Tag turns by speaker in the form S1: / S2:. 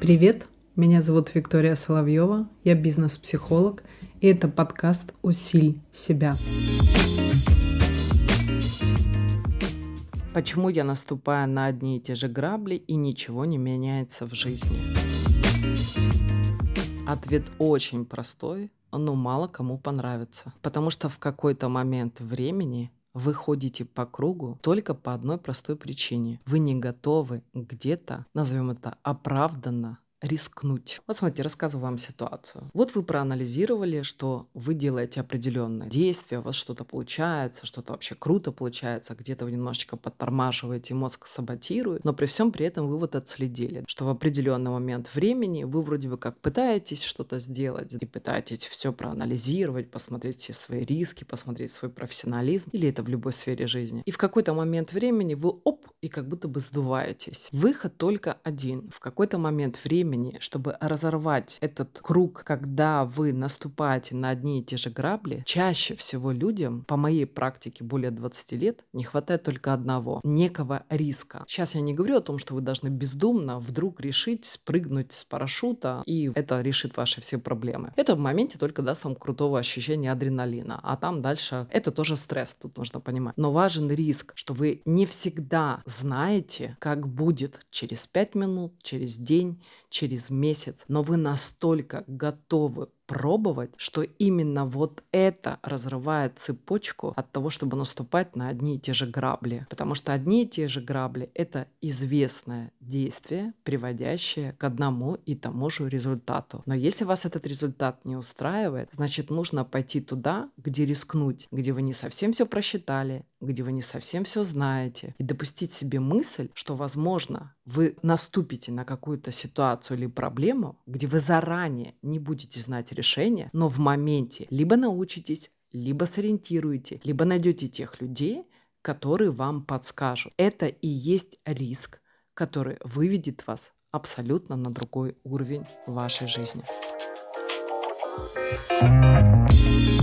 S1: Привет, меня зовут Виктория Соловьева, я бизнес-психолог, и это подкаст «Усиль себя». Почему я наступаю на одни и те же грабли и ничего не меняется в жизни? Ответ очень простой, но мало кому понравится. Потому что в какой-то момент времени вы ходите по кругу только по одной простой причине. Вы не готовы где-то, назовем это оправданно, рискнуть. Вот смотрите, рассказываю вам ситуацию. Вот вы проанализировали, что вы делаете определенное действие, у вас что-то получается, что-то вообще круто получается, где-то вы немножечко подтормаживаете, мозг саботирует, но при всем при этом вы вот отследили, что в определенный момент времени вы вроде бы как пытаетесь что-то сделать и пытаетесь все проанализировать, посмотреть все свои риски, посмотреть свой профессионализм, или это в любой сфере жизни. И в какой-то момент времени вы оп, и как будто бы сдуваетесь. Выход только один. В какой-то момент времени времени, чтобы разорвать этот круг, когда вы наступаете на одни и те же грабли, чаще всего людям, по моей практике более 20 лет, не хватает только одного – некого риска. Сейчас я не говорю о том, что вы должны бездумно вдруг решить спрыгнуть с парашюта, и это решит ваши все проблемы. Это в моменте только даст вам крутого ощущения адреналина, а там дальше это тоже стресс, тут нужно понимать. Но важен риск, что вы не всегда знаете, как будет через 5 минут, через день, через месяц, но вы настолько готовы пробовать, что именно вот это разрывает цепочку от того, чтобы наступать на одни и те же грабли. Потому что одни и те же грабли — это известное действие, приводящее к одному и тому же результату. Но если вас этот результат не устраивает, значит нужно пойти туда, где рискнуть, где вы не совсем все просчитали, где вы не совсем все знаете, и допустить себе мысль, что, возможно, вы наступите на какую-то ситуацию или проблему, где вы заранее не будете знать решение, но в моменте либо научитесь, либо сориентируете, либо найдете тех людей, которые вам подскажут. Это и есть риск, который выведет вас абсолютно на другой уровень вашей жизни. thank you